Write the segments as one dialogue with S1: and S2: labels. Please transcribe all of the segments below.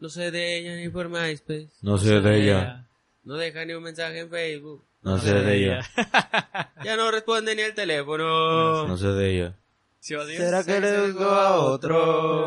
S1: No sé de ella ni por MySpace.
S2: No sé de ella.
S1: No deja ni un mensaje en Facebook.
S2: No sé de ella.
S1: Ya no responde ni el teléfono.
S2: No sé de ella.
S1: ¿Será que le gustó a otro?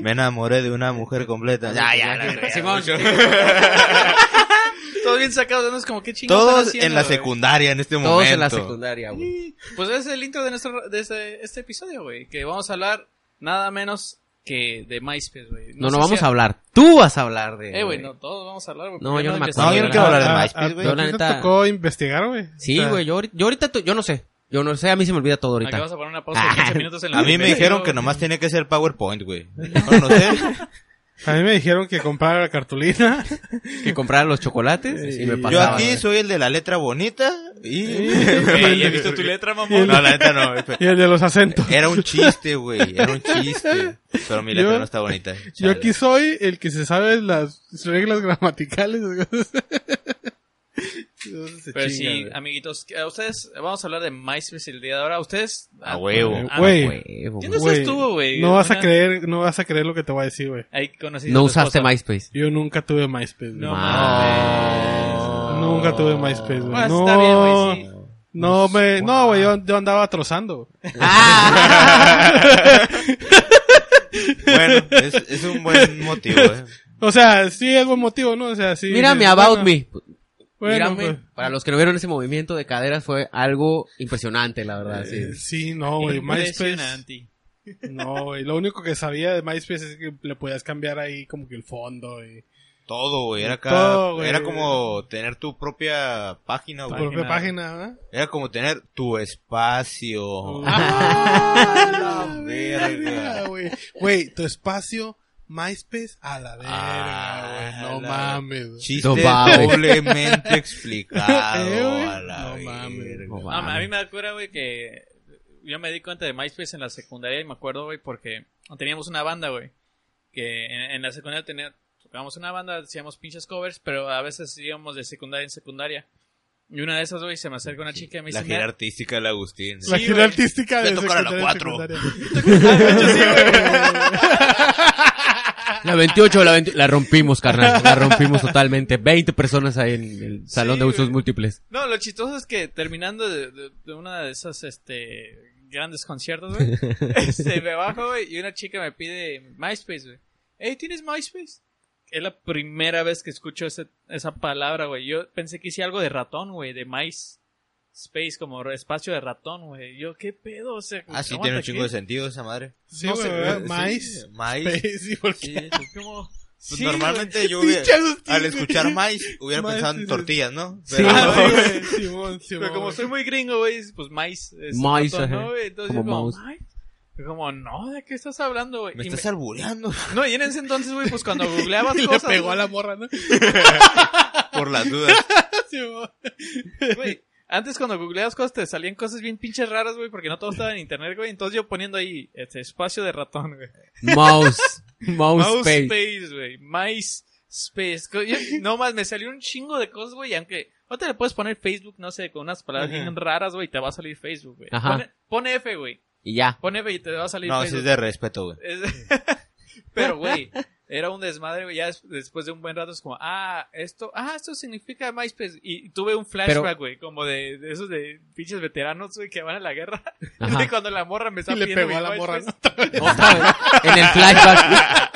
S2: Me enamoré de una mujer completa. Ya, ya, verga.
S1: Simón.
S3: Todos bien sacados, ¿no? Es como, ¿qué chingados
S2: Todos
S3: están haciendo,
S2: en la secundaria en este momento.
S1: Todos en la secundaria, güey.
S3: Pues ese es el intro de, nuestro, de este, este episodio, güey. Que vamos a hablar nada menos que de MySpace, güey.
S1: No, no,
S3: sé
S1: vamos
S3: si-
S1: a hablar. Tú vas a hablar de.
S3: Eh, güey, no, todos vamos a hablar, güey.
S1: No, yo no me
S3: investigué
S2: No, yo no quiero hablar de MySpace, güey.
S1: Yo, la
S4: ¿a ti te
S1: neta-
S4: tocó investigar, güey?
S1: Sí,
S4: O sea,
S1: güey. Yo, ahorita- yo ahorita, yo no sé. Yo no sé, a mí se me olvida todo
S3: Aquí
S1: ahorita.
S3: vamos a poner una pausa de 15 minutos en la
S2: A mí me dijeron que nomás tenía que ser PowerPoint, güey. No, no sé.
S4: A mí me dijeron que comprara la cartulina.
S1: Que comprara los chocolates y me
S4: Yo
S2: aquí soy el de la letra bonita y...
S3: ¿he visto tu letra, mamón?
S2: No, la neta no.
S4: y el de los acentos.
S2: Era un chiste, güey. Era un chiste. Pero mi letra
S4: Yo-
S2: no está bonita.
S4: Yo aquí soy el que se sabe las reglas gramaticales.
S3: Pero
S4: chinga,
S3: sí,
S4: güey.
S3: amiguitos, a ustedes, vamos a hablar de MySpace el día de ahora. Ustedes...
S2: A huevo.
S3: Ah,
S4: Güey.
S1: Huevo,
S3: ¿Quién no
S4: Güey,
S3: estuvo, güey?
S4: No vas a creer, no vas a creer lo que te voy a decir, güey.
S3: Ahí conociste
S1: No
S3: a
S1: usaste
S3: esposa.
S1: MySpace.
S4: Yo nunca tuve MySpace. güey.
S3: No
S1: mames.
S4: Nunca tuve MySpace, güey.
S3: Bueno,
S4: no,
S3: está bien, güey, sí.
S4: no me, no, güey, yo, yo andaba trozando.
S2: Bueno, es, es un buen motivo, eh.
S4: O sea, sí es buen motivo, ¿no? O sea, sí.
S1: Mírame
S4: sí,
S1: About
S4: bueno,
S1: Me.
S4: Bueno,
S1: Mírame.
S4: pues,
S1: Para los que no vieron ese movimiento de caderas fue algo impresionante, la verdad.
S4: eh,
S1: Sí.
S4: sí, no, güey, MySpace.
S3: Impresionante.
S4: No, güey, lo único que sabía de MySpace es que le podías cambiar ahí como que el fondo y
S2: Todo, güey. Era.
S4: Todo, güey.
S2: Era como tener tu propia página,
S4: tu
S2: güey.
S4: propia página, ¿verdad?
S2: Era como tener tu espacio.
S4: ¡Ah!
S2: la verga.
S4: güey. Güey, tu espacio MySpace a la verga,
S2: Ah,
S4: güey. No
S2: la-
S4: mames. güey.
S2: Chiste
S1: No mames.
S2: doblemente explicado.
S4: Eh,
S2: a la
S4: No mames.
S1: No
S3: No, a mí me da cura, güey, que yo me di cuenta de MySpace en la secundaria y me acuerdo, güey, porque teníamos una banda, güey, que en, en la secundaria tenía, tocábamos una banda, hacíamos pinches covers, pero a veces íbamos de secundaria en secundaria. Y una de esas, güey, se me acerca una chica y me
S2: La
S3: dice,
S2: gira
S3: "Mira,
S2: artística del Agustín.
S4: La
S3: Sí,
S4: gira
S3: güey.
S4: artística de
S2: tocar a la cuatro.
S1: La 28, la, 20 la rompimos, carnal. La rompimos totalmente. 20 personas ahí en el salón
S3: Sí,
S1: de usos
S3: güey.
S1: múltiples.
S3: No, lo chistoso es que terminando de, de- de una de esas, este, grandes conciertos, güey, este, me bajo, güey, y una chica me pide MySpace, güey. Hey, ¿tienes MySpace? Es la primera vez que escucho ese- esa palabra, güey. Yo pensé que hice algo de ratón, güey, de mice. Space, como espacio de ratón, güey. Yo, ¿qué pedo? O sea,
S2: Ah, sí, tiene un chingo de sentido esa madre.
S4: Sí,
S3: No
S4: güey,
S3: sé,
S4: ¿verdad?
S2: Sí.
S4: Sí, porque
S2: Sí.
S3: Como-
S2: Pues
S3: Sí,
S2: normalmente yo hubiera, al
S4: güey.
S2: escuchar maíz hubiera
S4: Maíz,
S2: pensado
S4: sí,
S2: en
S4: sí.
S2: tortillas, ¿no?
S1: Sí.
S2: Pero-
S4: Ah, sí, güey. Simón, Simón.
S3: Pero como soy muy gringo, güey, pues mice. es
S1: Mice,
S3: ratón,
S1: ajá.
S3: ¿no, güey? Entonces
S1: Como
S3: yo como. Yo como, no, ¿de qué estás hablando, güey?
S2: me
S3: Y
S2: estás
S3: me-
S2: albureando
S3: No, y en ese entonces, güey, pues cuando googleabas
S4: Y le
S3: cosas.
S4: pegó a
S3: güey,
S4: la morra, ¿no?
S2: por las dudas.
S4: Simón.
S3: güey, Antes cuando googleabas cosas te salían cosas bien pinches raras, güey, porque no todo estaba en internet, güey. Entonces yo poniendo ahí, este, espacio de ratón, güey.
S1: Mouse. Mouse,
S3: Mouse
S1: space.
S3: Space, güey. Mice Space. Yo- no más, me salió un chingo de cosas, güey. Aunque ahorita le puedes poner Facebook, no sé, con unas palabras
S4: Ajá.
S3: bien raras, güey, y te va a salir Facebook, güey.
S1: Ajá.
S3: Pone, pone F, güey.
S1: Y ya.
S3: Pone F y te va a salir
S2: No,
S3: Facebook.
S2: es de respeto, güey.
S3: Es- Pero, güey, era un desmadre, güey. Ya des- después de un buen rato es como, ah, esto, ah, esto significa MySpace. Y tuve un flashback, güey, como de, de esos de pinches veteranos, güey, que van a la guerra.
S1: Ajá.
S3: De cuando la morra me está
S4: Y le
S3: pidiendo
S4: pegó a
S3: mi
S4: la morra.
S1: En el flashback.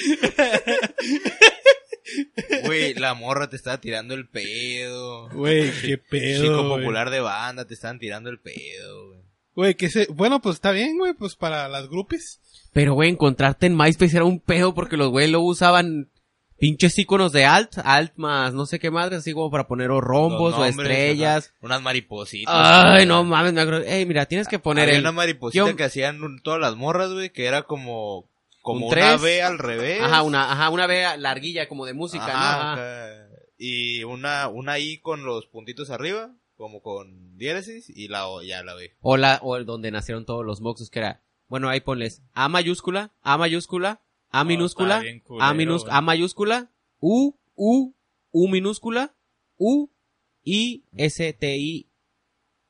S2: Güey, la morra te estaba tirando el pedo.
S4: Güey, qué pedo.
S2: Chico popular de banda te estaban tirando el pedo, güey.
S4: Güey, que se... Bueno, pues está bien, güey, pues para las groupies.
S1: Pero, güey, encontrarte en MySpace era un pedo porque los güeyes lo usaban pinches iconos de alt, alt más no sé qué madre, así como para poner o rombos o estrellas.
S2: ajá. Unas maripositas.
S1: Ay, no mames, me acuerdo. Ey, mira, tienes que poner
S2: Había
S1: el...
S2: una mariposita
S1: yo-
S2: que hacían un- todas las morras, güey, que era como, como
S1: Un
S2: una
S1: tres.
S2: B al revés.
S1: Ajá, una, ajá, una vea larguilla como de música,
S2: Ajá,
S1: ¿no? Ajá.
S2: Y una, una I con los puntitos arriba, como con diéresis, y la O, ya la B.
S1: O la, o el donde nacieron todos los moxos, que era, bueno, ahí ponles A mayúscula, A mayúscula, A minúscula,
S3: bien culero,
S1: A minús-
S3: güey.
S1: A mayúscula, U, U, U minúscula, U, I, S, T, I,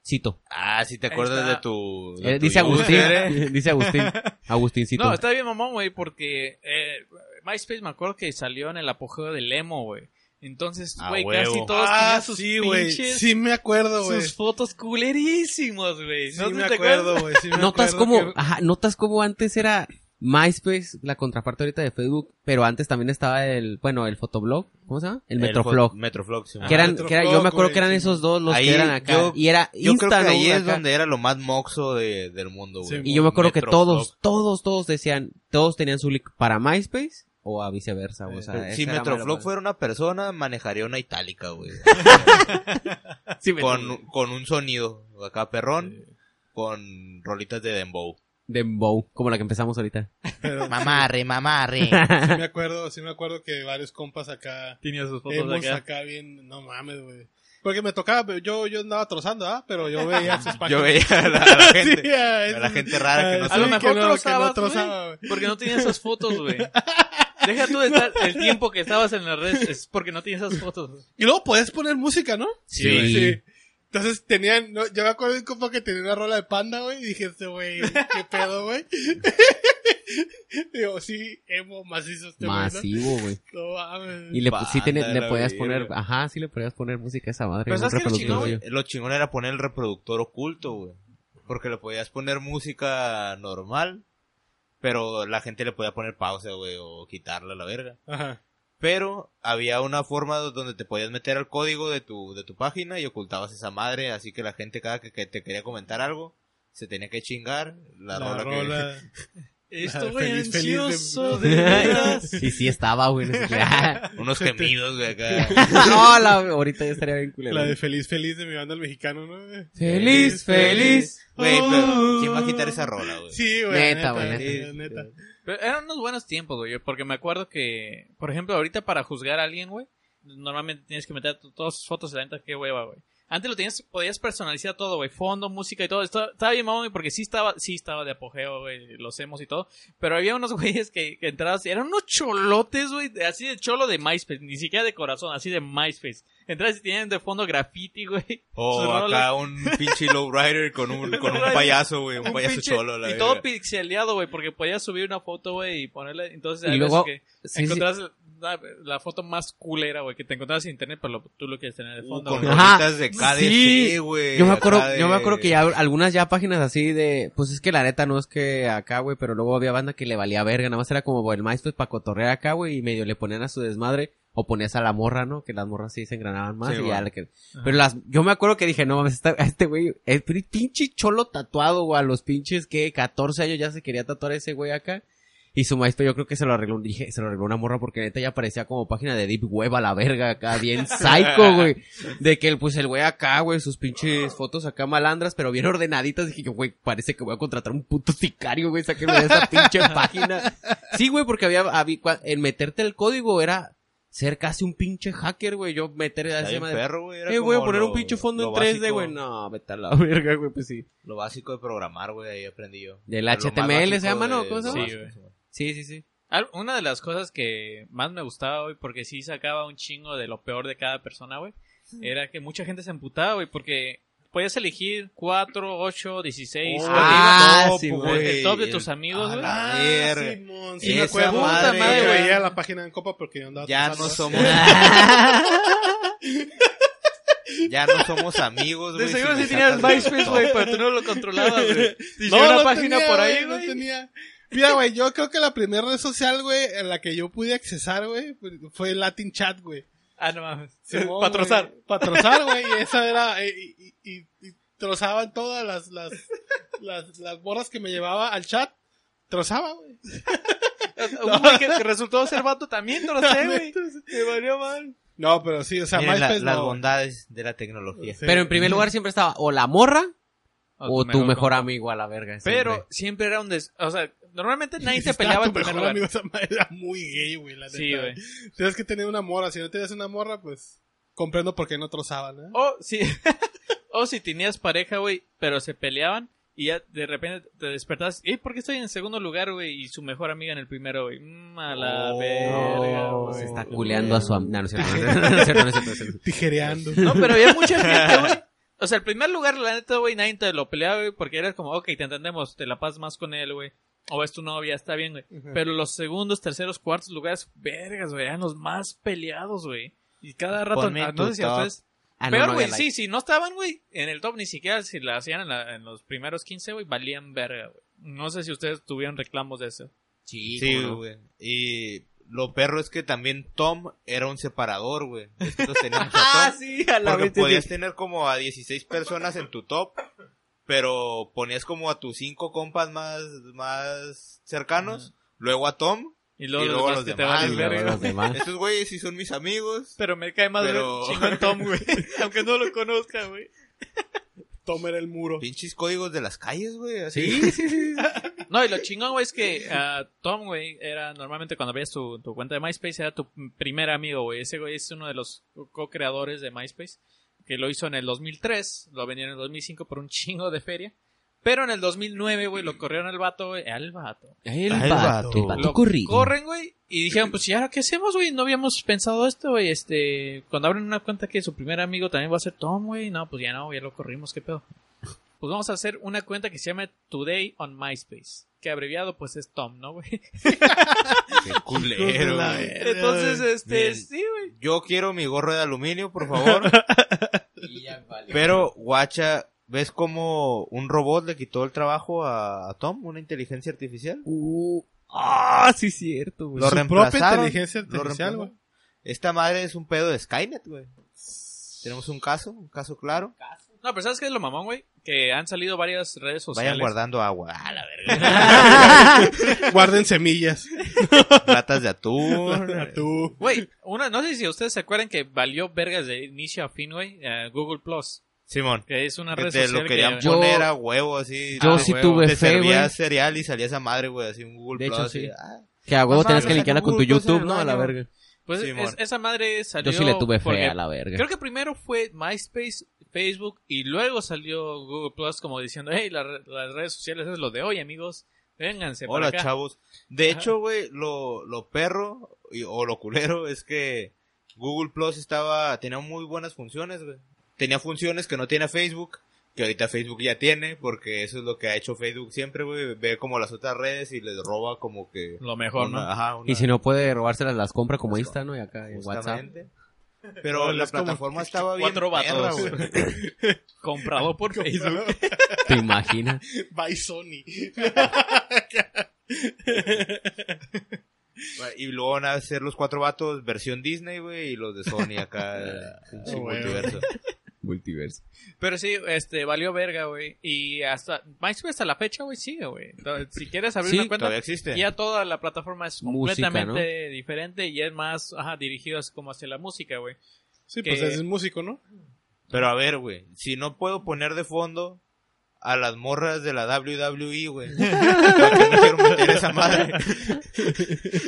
S1: cito.
S2: Ah, sí te acuerdas
S3: está.
S2: de tu... de
S1: Eh,
S2: tu
S1: dice Agustín,
S2: user, eh.
S1: dice Agustín, Agustincito.
S3: No, está bien mamón, güey, porque eh, MySpace me acuerdo que salió en el apogeo del emo, güey. Entonces,
S2: A
S3: güey, casi todos
S4: ah,
S3: tenían sus
S4: sí, güey. Sí me acuerdo, güey.
S3: sus fotos culerísimos, güey.
S4: Sí
S3: ¿No
S4: me
S3: te
S4: acuerdo, güey. Sí me
S1: Notas
S4: acuerdo
S1: como,
S4: que-
S1: ajá, notas como antes era MySpace, la contraparte ahorita de Facebook, pero antes también estaba el, bueno, el fotoblog, ¿cómo se llama? El Metroflog.
S2: fo- Metroflog, sí,
S1: que eran,
S4: Metroflog,
S1: que era, yo me acuerdo que eran
S4: sí,
S1: esos dos los
S2: Ahí
S1: que eran acá.
S2: yo-
S1: y era
S2: Yo creo
S1: Insta,
S2: que ahí es
S1: Acá.
S2: donde era lo más moxo de, del mundo, güey.
S4: Sí,
S1: Y yo me acuerdo que todos, todos, todos decían, todos tenían su link para MySpace o a viceversa, o sea,
S2: Si Metroflog
S1: mala-
S2: fuera una persona, manejaría una itálica, güey.
S1: Sí,
S2: con, con un sonido acá perrón, con rolitas de dembow.
S1: Dembow, como la que empezamos ahorita.
S4: pero sí,
S2: Mamarre, mamarre.
S4: sí me acuerdo, sí me acuerdo que varios compas acá,
S3: Tenía sus fotos acá.
S4: acá bien, no mames, güey. Porque me tocaba, yo, yo andaba trozando, ¿ah? Pero yo veía sus páginas.
S2: Yo veía a la, a la gente.
S4: Sí, a,
S2: a la gente rara que no
S4: sí,
S3: A lo
S4: que
S3: mejor
S4: no- que no trozaba,
S3: güey, porque no tenías esas fotos, güey. Deja tú de estar el tiempo que estabas en las redes, es porque no tienes esas fotos.
S4: Y luego podías poner música, ¿no?
S1: Sí.
S4: Sí. Entonces tenían, no, yo me acuerdo de un compa que tenía una rola de panda, güey, y dije, este güey, qué pedo, güey. Digo, sí, emo macizo este.
S1: Masivo, güey.
S4: No mames.
S1: Y le, sí le podías poner, ajá, sí le podías poner música a esa madre.
S2: Pero ¿sabes lo chingón? Lo chingón era poner el reproductor oculto, güey. Porque le podías poner música normal, pero la gente le podía poner pausa, güey, o quitarla a la verga.
S4: Ajá.
S2: Pero había una forma donde te podías meter al código de tu, de tu página y ocultabas esa madre, así que la gente cada que, que te quería comentar algo, se tenía que chingar la,
S4: La,
S2: rola,
S4: rola.
S3: Estoy
S4: Feliz, feliz de-
S3: ansioso de veras.
S1: Y sí estaba, güey. no sé.
S2: Unos gemidos, güey, acá.
S1: no, la, ahorita ya estaría bien culero.
S4: La de Feliz Feliz de mi banda el mexicano, ¿no?
S1: Feliz, feliz.
S2: Güey, pero ¿quién va a quitar esa rola, güey?
S4: Sí, güey.
S1: Neta,
S4: Neta,
S1: güey,
S4: neta.
S2: neta.
S4: neta.
S3: Pero eran unos buenos tiempos, güey, porque me acuerdo que, por ejemplo, ahorita para juzgar a alguien, güey, normalmente tienes que meter todas sus fotos de la neta, qué hueva, güey. Antes lo tenías, podías personalizar todo, güey, fondo, música y todo. Estaba, estaba bien, mamón, porque sí estaba, sí estaba de apogeo, güey, los hemos y todo. Pero había unos güeyes que, que entrabas y eran unos cholotes, güey, así de cholo de MySpace, ni siquiera de corazón, así de MySpace. Entrabas y tenían de fondo graffiti, güey.
S2: O
S3: rolas.
S2: acá un pinche lowrider con un, con un payaso, güey, un,
S3: Un
S2: payaso
S3: pinche-
S2: cholo, la
S3: y todo pixeleado, güey, porque podías subir una foto, güey, y ponerla. Entonces,
S1: Y luego-
S3: que
S1: sí, sí.
S3: La, la foto más culera, güey, que te encontrabas en internet, pero lo- tú lo quieres tener de
S2: Uh,
S3: fondo.
S2: con
S3: güey.
S1: Ajá.
S2: de KDC,
S1: Sí.
S2: güey.
S1: Yo me acuerdo,
S2: de-
S1: yo me acuerdo que ya algunas ya páginas así de, pues es que la neta no es que acá, güey, pero luego había banda que le valía verga, nada más era como el MySpace para cotorrear acá, güey, y medio le ponían a su desmadre, o ponías a la morra, ¿no? Que las morras sí se engranaban más
S2: Sí,
S1: y ya le que... Pero las, yo me acuerdo que dije, no mames, esta- este güey, el pinche cholo tatuado, güey, a los pinches que 14 años ya se quería tatuar ese güey acá. Y su maestro yo creo que se lo arregló, dije, se lo arregló una morra porque neta ya parecía como página de Deep Web a la verga acá, bien psycho, güey. De que el, pues el güey acá, güey, sus pinches fotos acá malandras, pero bien ordenaditas. Dije yo, güey, parece que voy a contratar un puto sicario, güey, sáquenme de esa pinche página. Sí, güey, porque había, había, el meterte el código era ser casi un pinche hacker, güey. Yo meter
S2: bien
S1: madre.
S2: perro, güey.
S1: Eh, voy a poner
S2: lo-
S1: un pinche fondo en
S2: lo
S1: 3D,
S2: básico-
S1: güey. No, vete a la verga, güey, pues sí.
S2: Lo básico de programar, güey, ahí aprendí yo.
S1: Del HTML se llama, ¿no? ¿Cómo se llama?
S3: Sí, güey.
S1: Sí, sí, sí.
S3: Una de las cosas que más me gustaba, güey, porque sí sacaba un chingo de lo peor de cada persona, güey, era que mucha gente se emputaba, güey, porque podías elegir 4, 8, 16,
S2: Oh,
S1: Ah,
S2: el top,
S1: sí,
S2: güey.
S3: el top de tus amigos, güey.
S2: la
S4: Ah. Simón,
S3: Sí,
S4: sí, me acuerdo.
S2: madre,
S4: Puta madre,
S3: güey.
S4: veía la página en copa porque yo andaba
S2: Ya no somos... ya no somos amigos,
S3: De
S2: güey.
S3: seguro
S2: si
S3: tenías MySpace, güey, pero tú no lo controlabas, güey. Y
S4: No,
S3: una
S4: no
S3: página
S4: tenía,
S3: por ahí,
S4: No
S3: güey.
S4: tenía. Mira, güey, yo creo que la primera red social, güey, en la que yo pude accesar, güey, fue Latin Chat, güey.
S3: Ah, no mames.
S4: Simón,
S3: Para trozar.
S4: güey. Para trozar, güey, y esa era, y, y, y- y trozaban todas las, las, las, las borras que me llevaba al chat. Trozaba, güey.
S3: Güey que resultó ser vato también, no lo sé, güey. Me valió mal.
S4: No, pero sí, o sea,
S2: Miren la- las
S4: no.
S2: bondades de la tecnología.
S4: Sí.
S1: Pero en primer lugar siempre estaba o la morra o, tu mejor amigo a la verga.
S3: Pero
S1: siempre.
S3: siempre era un des... O sea, normalmente nadie
S4: Si
S3: se peleaba
S4: tu
S3: en primer
S4: mejor
S3: lugar.
S4: amigo, esa madre era muy gay, güey, la
S3: Sí,
S4: neta.
S3: güey.
S4: Tienes que tener una morra. Si no tenías una morra, pues comprendo por qué no trozaban, ¿eh?
S3: O si, o si tenías pareja, güey, pero se peleaban y ya de repente te despertabas. ¿Y por qué estoy en segundo lugar, güey? Y su mejor amiga en el primero, güey. Mm, a la
S2: Oh,
S3: verga, güey.
S1: se está culeando a su am- No, no es cierto, no, no, no es cierto, no es cierto, no es cierto.
S4: Tijereando.
S3: No, pero había mucha gente, güey. O sea, el primer lugar, la neta, güey, nadie te lo peleaba, güey, porque era como, ok, te entendemos, te la pasas más con él, güey. O es tu novia, está bien, güey. Pero los segundos, terceros, cuartos lugares, vergas, güey, eran los más peleados, güey. Y cada rato,
S2: Ponme
S3: ah, no sé si ustedes...
S1: Ah, no,
S3: Peor, güey, sí,
S1: like.
S3: si no estaban, güey, en el top, ni siquiera si la hacían en, la- en los primeros 15, güey, valían verga, güey. No sé si ustedes tuvieron reclamos de eso.
S1: Sí,
S2: Sí, güey. Y lo perro es que también Tom era un separador, güey. Nosotros teníamos a
S1: Ah, sí, a la
S2: Porque
S1: vez.
S2: podías tener como a 16 personas en tu top, pero ponías como a tus cinco compas más, más cercanos, luego a Tom.
S3: Y luego,
S2: Y
S3: los
S2: los
S3: que te
S2: demás,
S3: valen
S1: Y luego los demás.
S2: Estos güeyes sí son mis amigos.
S3: Pero me cae más
S2: Pero-
S3: chingón Tom, güey. Aunque no lo conozca, güey.
S4: Tomer el muro.
S2: Pinches códigos de las calles, güey. Así.
S1: Sí, sí, sí.
S3: No, y lo chingón, güey, es que ah, Tom, güey, era normalmente cuando veías tu, tu cuenta de MySpace, era tu primer amigo, güey. Ese güey es uno de los co-creadores de MySpace, que lo hizo en el 2003, lo vendieron en el 2005 por un chingo de feria. Pero en el 2009, güey, lo corrieron al vato, güey, al vato.
S1: El
S2: el
S1: vato.
S2: vato.
S1: El vato
S3: Lo
S1: corrido.
S3: corren, güey, y dijeron, pues, ¿y ahora qué hacemos, güey? No habíamos pensado esto, güey. Este, cuando abren una cuenta que su primer amigo también va a ser Tom, güey. No, pues ya no, ya lo corrimos, ¿qué pedo? Pues vamos a hacer una cuenta que se llama Today on MySpace. Que abreviado, pues, es Tom, ¿no, güey?
S2: Qué culero, güey.
S3: Entonces, este,
S2: Bien.
S3: sí, güey.
S2: Yo quiero mi gorro de aluminio, por favor.
S1: Y ya valió.
S2: Pero, guacha, ¿ves cómo un robot le quitó el trabajo a, Tom? Una inteligencia artificial.
S1: Uh, ah, sí, cierto, güey.
S2: Lo
S4: Su propia
S2: reemplazaron.
S4: inteligencia artificial, güey.
S2: Esta madre es un pedo de Skynet, güey. Tenemos un caso, un caso claro.
S3: No, pero ¿sabes qué es lo mamón, güey? Que han salido varias redes sociales.
S2: Vayan guardando agua. Ah, la verga.
S4: Guarden semillas.
S2: Latas de atún.
S4: Tú.
S3: Güey, una, no sé si ustedes se acuerdan que valió vergas de inicio a fin, güey, eh, Google Plus.
S2: Simón.
S3: Que es una
S2: Que
S3: red
S2: te
S3: social
S2: lo querían
S3: que...
S1: Yo-
S2: a huevo, así.
S1: Yo
S3: Ah,
S1: sí
S3: huevo.
S1: tuve
S2: Te
S1: fe,
S2: servías cereal y salía esa madre, güey, así un Google
S1: De hecho, sí.
S2: ah,
S1: Que a huevo tenías que linkearla con tu YouTube, ¿no? A la verga.
S3: Pues es- esa madre salió...
S1: Yo sí le tuve fe
S3: porque
S1: a la verga.
S3: Creo que primero fue MySpace, Facebook y luego salió Google Plus como diciendo, hey, la las redes sociales es lo de hoy, amigos. Vénganse para
S2: Hola,
S3: acá.
S2: chavos. De
S3: Ajá.
S2: hecho, güey, lo, lo perro y- o lo culero es que Google Plus estaba, tenía muy buenas funciones, güey. Tenía funciones que no tiene Facebook, que ahorita Facebook ya tiene, porque eso es lo que ha hecho Facebook siempre, güey. Ve como las otras redes y les roba como que...
S3: Lo mejor,
S2: una-
S3: ¿no?
S2: ajá, una-
S1: Y si no puede robárselas, las compra como Insta, ¿no? Y acá en WhatsApp.
S2: Pero
S4: No,
S2: la plataforma estaba bien
S3: Cuatro vatos. Comprado por Facebook.
S1: ¿Te imaginas?
S4: By Sony.
S2: Y luego van a hacer los cuatro vatos versión Disney, güey, y los de Sony acá, pinche
S4: Ah, bueno.
S2: multiverso.
S1: Multiverso.
S3: Pero sí, este, valió verga, güey. Y hasta, MySpace hasta la fecha, güey, sigue, güey. Entonces, Si quieres abrir
S1: Sí,
S3: una cuenta,
S2: Todavía existe.
S3: ya toda la plataforma es
S1: Música,
S3: completamente diferente y es más, ajá, dirigido así como hacia la música, güey.
S4: Sí, pues es músico, ¿no?
S2: Pero a ver, güey, si no puedo poner de fondo a las morras de la WWE, güey. ¿Para qué me quiero meter esa madre?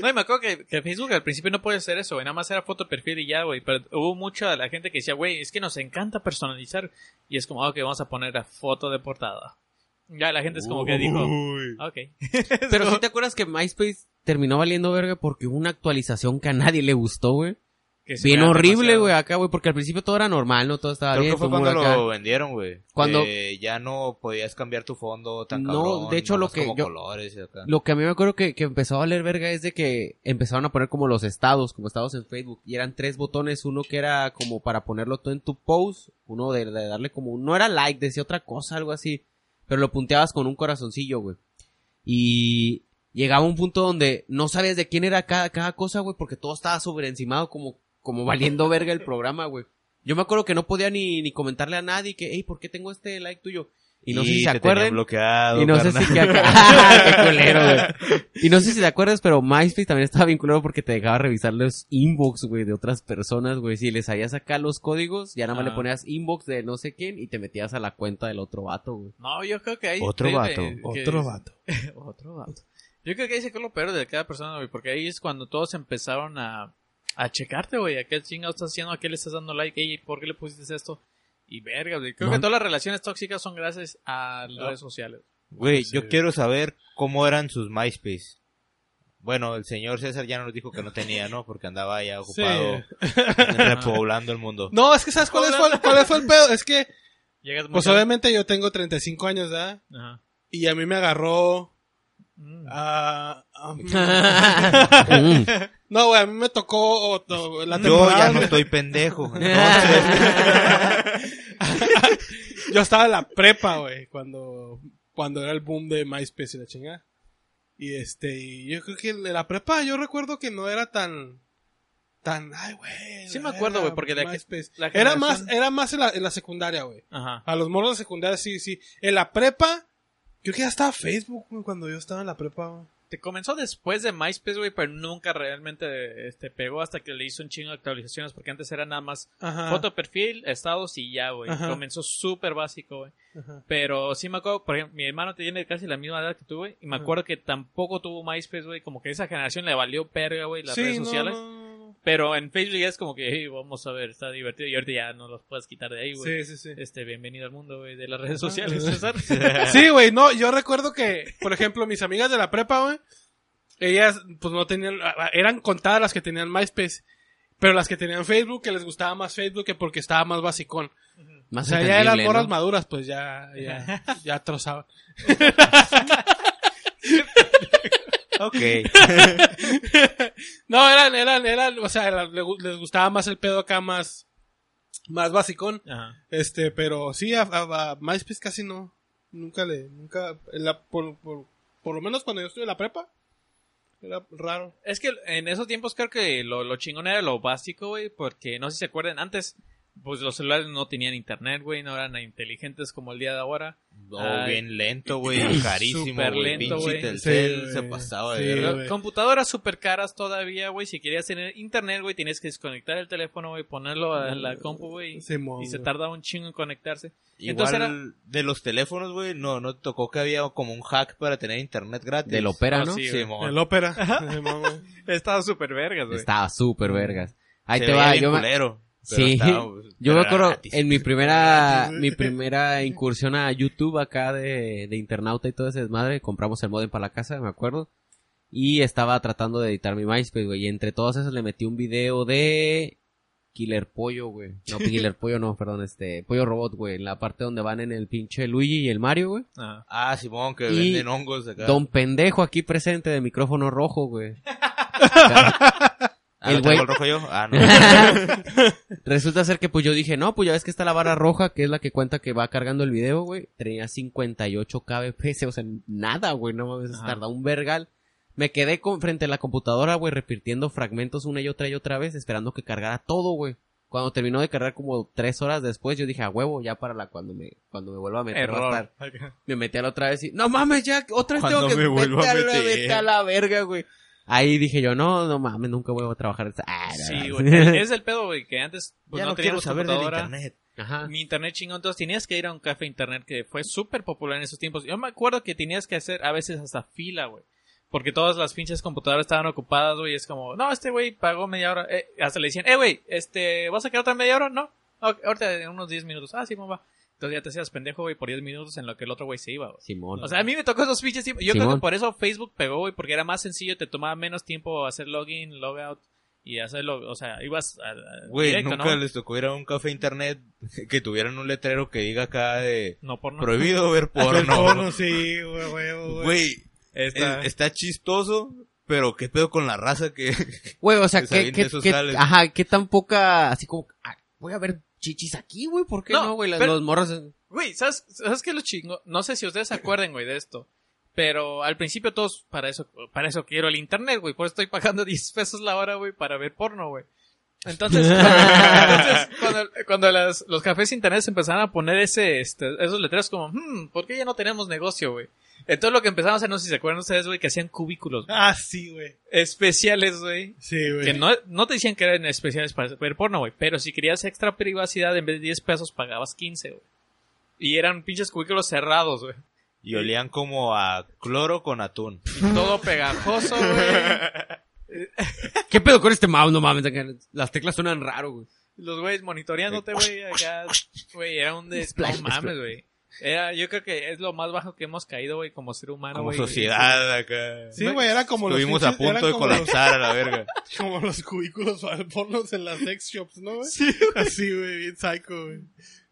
S3: No, y me acuerdo que, que Facebook al principio no podía hacer eso, güey. Nada más era foto de perfil y ya, güey. Pero hubo mucha de la gente que decía, güey, es que nos encanta personalizar. Y es como, ah, ok, vamos a poner la foto de portada. Ya la gente es como que dijo,
S2: Uy.
S3: ok.
S1: Pero si te acuerdas que MySpace terminó valiendo verga porque hubo una actualización que a nadie le gustó, güey.
S3: Que se
S1: Bien horrible, güey, acá, güey, porque al principio todo era normal, ¿no? Todo estaba
S2: Creo
S1: bien.
S2: que fue cuando
S1: acá.
S2: lo vendieron, güey.
S1: Cuando-
S2: Que ya no podías cambiar tu fondo tan
S1: No,
S2: cabrón.
S1: de hecho, lo que
S2: como
S1: yo-
S2: colores y acá.
S1: Lo que a mí me acuerdo que, que empezó a valer verga es de que empezaron a poner como los estados, como estados en Facebook. Y eran tres botones, uno que era como para ponerlo todo en tu post, uno de, de darle como, no era like, decía otra cosa, algo así. Pero lo punteabas con un corazoncillo, güey. Y llegaba un punto donde no sabías de quién era cada, cada cosa, güey, porque todo estaba sobreencimado como, como valiendo verga el programa, güey. Yo me acuerdo que no podía ni, ni comentarle a nadie que, hey, ¿por qué tengo este like tuyo? Y no sé si se
S2: te tenía
S1: acuerdan.
S2: bloqueado,
S1: Y no sé si que acá... ¡Qué culero, güey! Y no sé si te acuerdas, pero MySpace también estaba vinculado porque te dejaba revisar los inbox, güey, de otras personas, güey. Si les salías acá los códigos, ya nada más
S3: Ah.
S1: le ponías inbox de no sé quién y te metías a la cuenta del otro vato, güey.
S3: No, yo creo que ahí...
S2: Otro
S3: debe-
S2: vato,
S3: que-
S4: Otro vato.
S3: Otro vato. Yo creo que ahí se quedó lo peor de cada persona, güey, porque ahí es cuando todos empezaron a, a checarte, güey, a qué chingado estás haciendo, a qué le estás dando like, Ey, ¿por qué le pusiste esto? Y verga, güey, creo
S1: No.
S3: que todas las relaciones tóxicas son gracias a las redes sociales.
S2: Güey,
S4: Sí.
S2: yo quiero saber cómo eran sus MySpace. Bueno, el señor César ya nos dijo que no tenía, ¿no? Porque andaba ya ocupado repoblando el mundo.
S4: No, es que ¿sabes cuál, es, cuál, cuál fue el pedo? Es que,
S3: Llegas
S4: pues obviamente yo tengo 35 años, ¿verdad?
S3: Ajá.
S4: Y a mí me agarró. Ah, ah,
S1: Mm.
S4: no, güey, a mí me tocó o- o- la
S2: Yo
S4: temporada
S2: ya no estoy pendejo. Entonces,
S4: Yo estaba en la prepa, güey, cuando, cuando era el boom de MySpace y la chingada. Y este, y yo creo que en la prepa yo recuerdo que no era tan, tan, ay, güey.
S3: Sí me acuerdo, güey, porque la-
S4: MySpace.
S3: la
S4: Era más, era más en la, en la secundaria, güey.
S3: Ajá.
S4: A los morros de secundaria sí, sí. En la prepa, creo que ya estaba Facebook, güey, cuando yo estaba en la prepa, güey.
S3: Te comenzó después de MySpace, güey, pero nunca realmente este, pegó hasta que le hizo un chingo de actualizaciones, porque antes era nada más
S4: Ajá.
S3: foto, perfil, estados y ya, güey. Comenzó súper básico, güey. Pero sí me acuerdo, por ejemplo, mi hermano tiene casi la misma edad que tú, güey, y me
S4: Ajá.
S3: acuerdo que tampoco tuvo MySpace, güey, como que esa generación le valió perga, güey, las
S4: Sí,
S3: redes sociales.
S4: no, no.
S3: Pero en Facebook ya es como que, hey, vamos a ver, está divertido, y ahorita ya no los puedes quitar de ahí, güey.
S4: Sí, sí, sí.
S3: Este, bienvenido al mundo, güey, de las redes
S4: Ajá.
S3: sociales, César.
S4: Sí, güey, no, yo recuerdo que, por ejemplo, mis amigas de la prepa, güey, ellas, pues no tenían, eran contadas las que tenían MySpace, pero las que tenían Facebook, que les gustaba más Facebook que porque estaba más basicón.
S1: Más
S4: O sea, ya eran moras
S1: ¿no?
S4: maduras, pues ya, ya, ya trozaban.
S2: ok.
S4: No, eran, eran, eran, o sea, les gustaba más el pedo acá más, más basicón.
S3: Ajá.
S4: Este, pero sí, a, a- a MySpace casi no, nunca le, nunca, la- por, por, por lo menos cuando yo estuve en la prepa, era raro.
S3: Es que en esos tiempos creo que lo, lo chingón era lo básico, güey, porque no sé si se acuerdan, antes pues los celulares no tenían internet, güey, no eran inteligentes como el día de ahora.
S2: No,
S3: Ay.
S2: bien lento, güey. Carísimo, güey.
S3: lento,
S2: Pinche. Telcel
S4: Sí,
S2: se pasaba
S4: Sí,
S2: de.
S3: Computadoras súper caras todavía, güey, si querías tener internet, güey, tienes que desconectar el teléfono, güey, ponerlo a la compu, güey,
S4: Simón,
S3: y se tardaba un chingo en conectarse.
S2: Igual
S3: Entonces era-
S2: de los teléfonos, güey, no, no te tocó que había como un hack para tener internet gratis.
S1: Del Opera,
S3: Oh,
S1: ¿no?
S3: sí,
S2: Simón.
S4: El ópera. Simón, güey.
S3: Estaba súper vergas, güey.
S1: Estaba súper vergas. Ahí
S2: Se
S1: te va, yo me, Sí,
S2: estaba,
S1: yo me acuerdo
S2: gratis.
S1: en mi primera, mi primera incursión a YouTube acá de, de internauta y todo ese desmadre, compramos el modem para la casa, me acuerdo, y estaba tratando de editar mi MySpace, güey, y entre todos esos le metí un video de Killer Pollo, güey, no, Killer Pollo no, perdón, este, Pollo Robot, güey, en la parte donde van en el pinche Luigi y el Mario, güey,
S3: Ajá.
S2: Ah, Simón, que
S1: Y
S2: venden hongos acá.
S1: Don Pendejo aquí presente de micrófono rojo, güey.
S2: Ah,
S1: el
S2: ¿no traigo
S1: güey-
S2: el rojo yo? Ah, no.
S1: Resulta ser que pues yo dije, no, pues ya ves que está la barra roja, que es la que cuenta que va cargando el video, güey. Tenía 58 kbps, o sea, nada, güey, no mames, tarda un vergal. Me quedé con, frente a la computadora, güey, repitiendo fragmentos una y otra y otra vez, esperando que cargara todo, güey. Cuando terminó de cargar como tres horas después, yo dije, a huevo, ya para la cuando me, cuando me vuelva a meter a estar". Me metí a la otra vez y, no mames, ya, otra vez
S2: Cuando
S1: tengo que
S2: me vuelva
S1: vete
S2: a meter.
S1: vete a la verga, güey. Ahí dije yo, no, no mames, nunca voy a trabajar. esta- Ah,
S3: Sí, güey. Es el pedo, güey, que antes pues,
S2: ya
S3: no,
S2: no, quiero
S3: teníamos
S2: saber del
S3: computadora.
S2: internet.
S1: Ajá.
S3: Mi internet chingón, entonces tenías que ir a un café internet que fue súper popular en esos tiempos. Yo me acuerdo que tenías que hacer a veces hasta fila, güey. Porque todas las pinches computadoras estaban ocupadas, güey. y Es como, no, este güey pagó media hora. Eh, hasta le decían, eh, güey, este, ¿vas a quedar otra media hora? No. Ok, ahorita en unos 10 minutos. Ah, sí, va. Entonces ya te hacías pendejo, güey, por 10 minutos en lo que el otro güey se iba, güey.
S1: Simón.
S3: O sea, a mí me tocó esos pinches tiempos. Yo creo que por eso Facebook pegó, güey, porque era más sencillo, te tomaba menos tiempo hacer login, logout y hacerlo, o sea, ibas a, a-
S2: Güey,
S3: directo,
S2: nunca
S3: ¿no?
S2: les tocó ir a un café internet que tuvieran un letrero que diga acá de
S3: No por no.
S2: prohibido ver porno.
S4: porno, sí, güey, güey,
S2: güey. Es- está chistoso, pero qué pedo con la raza que...
S1: Güey, o sea,
S2: que
S1: que, que, que- ajá, qué tan poca, así como, ah, voy a ver chichis aquí, güey, ¿por qué
S3: No,
S1: no, güey? Las-
S3: pero-
S1: Los morros,
S3: Güey, ¿sabes, ¿sabes qué es lo chingo? No sé si ustedes se acuerden, güey, de esto. Pero al principio todos, para eso, para eso quiero el internet, güey. Por eso estoy pagando 10 pesos la hora, güey, para ver porno, güey. Entonces, entonces, cuando, cuando las- los cafés internet empezaron a poner ese, este, esos letreros como, hmm, ¿por qué ya no tenemos negocio, güey? Entonces lo que empezamos a hacer, no sé si se acuerdan ustedes, güey, que hacían cubículos güey,
S4: Ah, sí, güey.
S3: especiales, güey.
S4: Sí, güey.
S3: Que no, no te decían que eran especiales para ver porno, güey. Pero si querías extra privacidad, en vez de 10 pesos, pagabas 15, güey. Y eran pinches cubículos cerrados, güey.
S2: Y olían como a cloro con atún.
S3: Y todo pegajoso, güey.
S1: ¿Qué pedo con este mouse? No mames, acá las teclas suenan raro, güey.
S3: Los güeyes monitoreándote, güey. Acá, güey, era un de...
S1: Splash,
S3: no mames, güey. Era, yo creo que es lo más bajo que hemos caído, güey, como ser humano,
S2: Como
S3: güey.
S2: sociedad acá.
S4: Sí, güey, era como los
S2: Estuvimos a punto de
S4: los-
S2: colapsar a la verga.
S4: Como los cubículos para pornos en las sex shops, ¿no, güey? Así, güey, bien psycho, güey.